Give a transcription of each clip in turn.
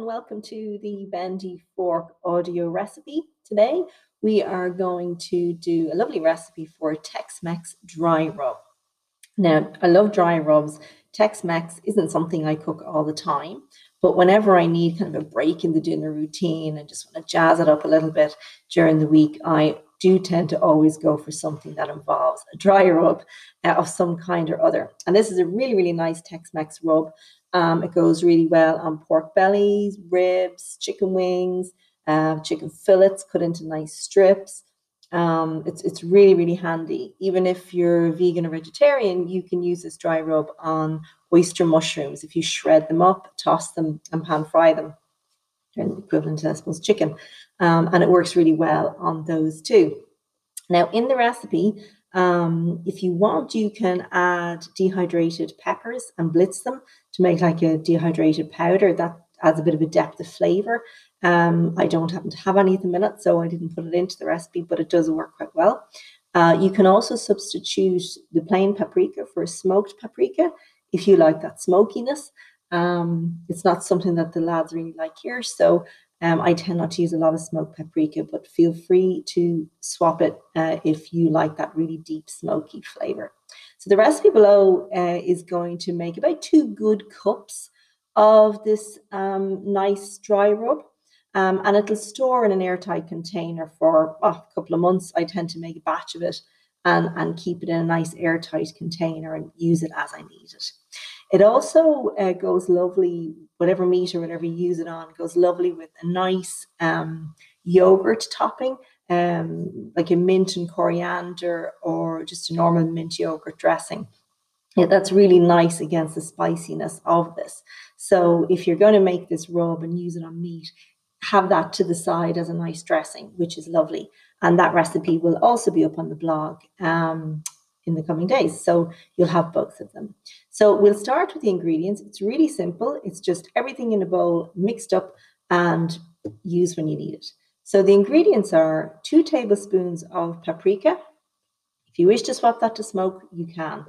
And welcome to the Bendy Fork audio recipe. Today we are going to do a lovely recipe for Tex-Mex dry rub. Now, I love dry rubs. Tex-Mex isn't something I cook all the time, but whenever I need kind of a break in the dinner routine and just want to jazz it up a little bit during the week, I do tend to always go for something that involves a dry rub uh, of some kind or other. And this is a really, really nice Tex-Mex rub. Um, it goes really well on pork bellies, ribs, chicken wings, uh, chicken fillets cut into nice strips. Um, it's it's really really handy. Even if you're vegan or vegetarian, you can use this dry rub on oyster mushrooms. If you shred them up, toss them, and pan fry them, they're the equivalent to I suppose chicken, um, and it works really well on those too. Now in the recipe, um, if you want, you can add dehydrated peppers and blitz them to make like a dehydrated powder. That adds a bit of a depth of flavor. Um, I don't happen to have any at the minute, so I didn't put it into the recipe, but it does work quite well. Uh, you can also substitute the plain paprika for a smoked paprika if you like that smokiness. Um, it's not something that the lads really like here, so um, I tend not to use a lot of smoked paprika, but feel free to swap it uh, if you like that really deep smoky flavor. So the recipe below uh, is going to make about two good cups of this um, nice dry rub. Um, and it'll store in an airtight container for oh, a couple of months. I tend to make a batch of it and, and keep it in a nice airtight container and use it as I need it. It also uh, goes lovely, whatever meat or whatever you use it on, goes lovely with a nice um, yogurt topping, um, like a mint and coriander or just a normal mint yogurt dressing. Yeah, that's really nice against the spiciness of this. So if you're going to make this rub and use it on meat, have that to the side as a nice dressing, which is lovely. And that recipe will also be up on the blog. Um, in the coming days. So you'll have both of them. So we'll start with the ingredients. It's really simple. It's just everything in a bowl mixed up and use when you need it. So the ingredients are two tablespoons of paprika. If you wish to swap that to smoke, you can.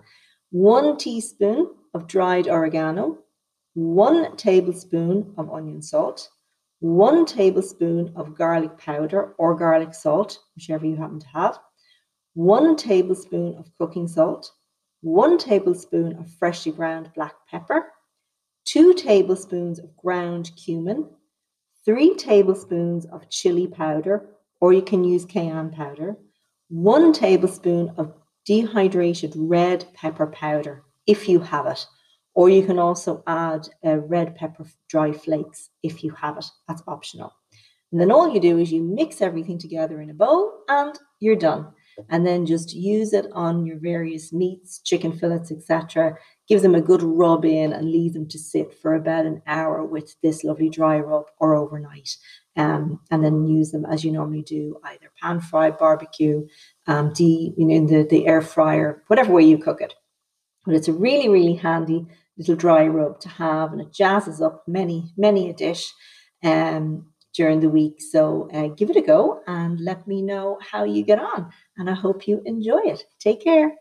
One teaspoon of dried oregano, one tablespoon of onion salt, one tablespoon of garlic powder or garlic salt, whichever you happen to have, one tablespoon of cooking salt, one tablespoon of freshly ground black pepper, two tablespoons of ground cumin, three tablespoons of chili powder, or you can use cayenne powder, one tablespoon of dehydrated red pepper powder, if you have it, or you can also add uh, red pepper dry flakes if you have it. That's optional. And then all you do is you mix everything together in a bowl and you're done and then just use it on your various meats, chicken fillets, etc. Give them a good rub in and leave them to sit for about an hour with this lovely dry rub or overnight. Um, and then use them as you normally do, either pan fry, barbecue, um, de, you know, in the, the air fryer, whatever way you cook it. But it's a really, really handy little dry rub to have, and it jazzes up many, many a dish. Um, during the week. So uh, give it a go and let me know how you get on. And I hope you enjoy it. Take care.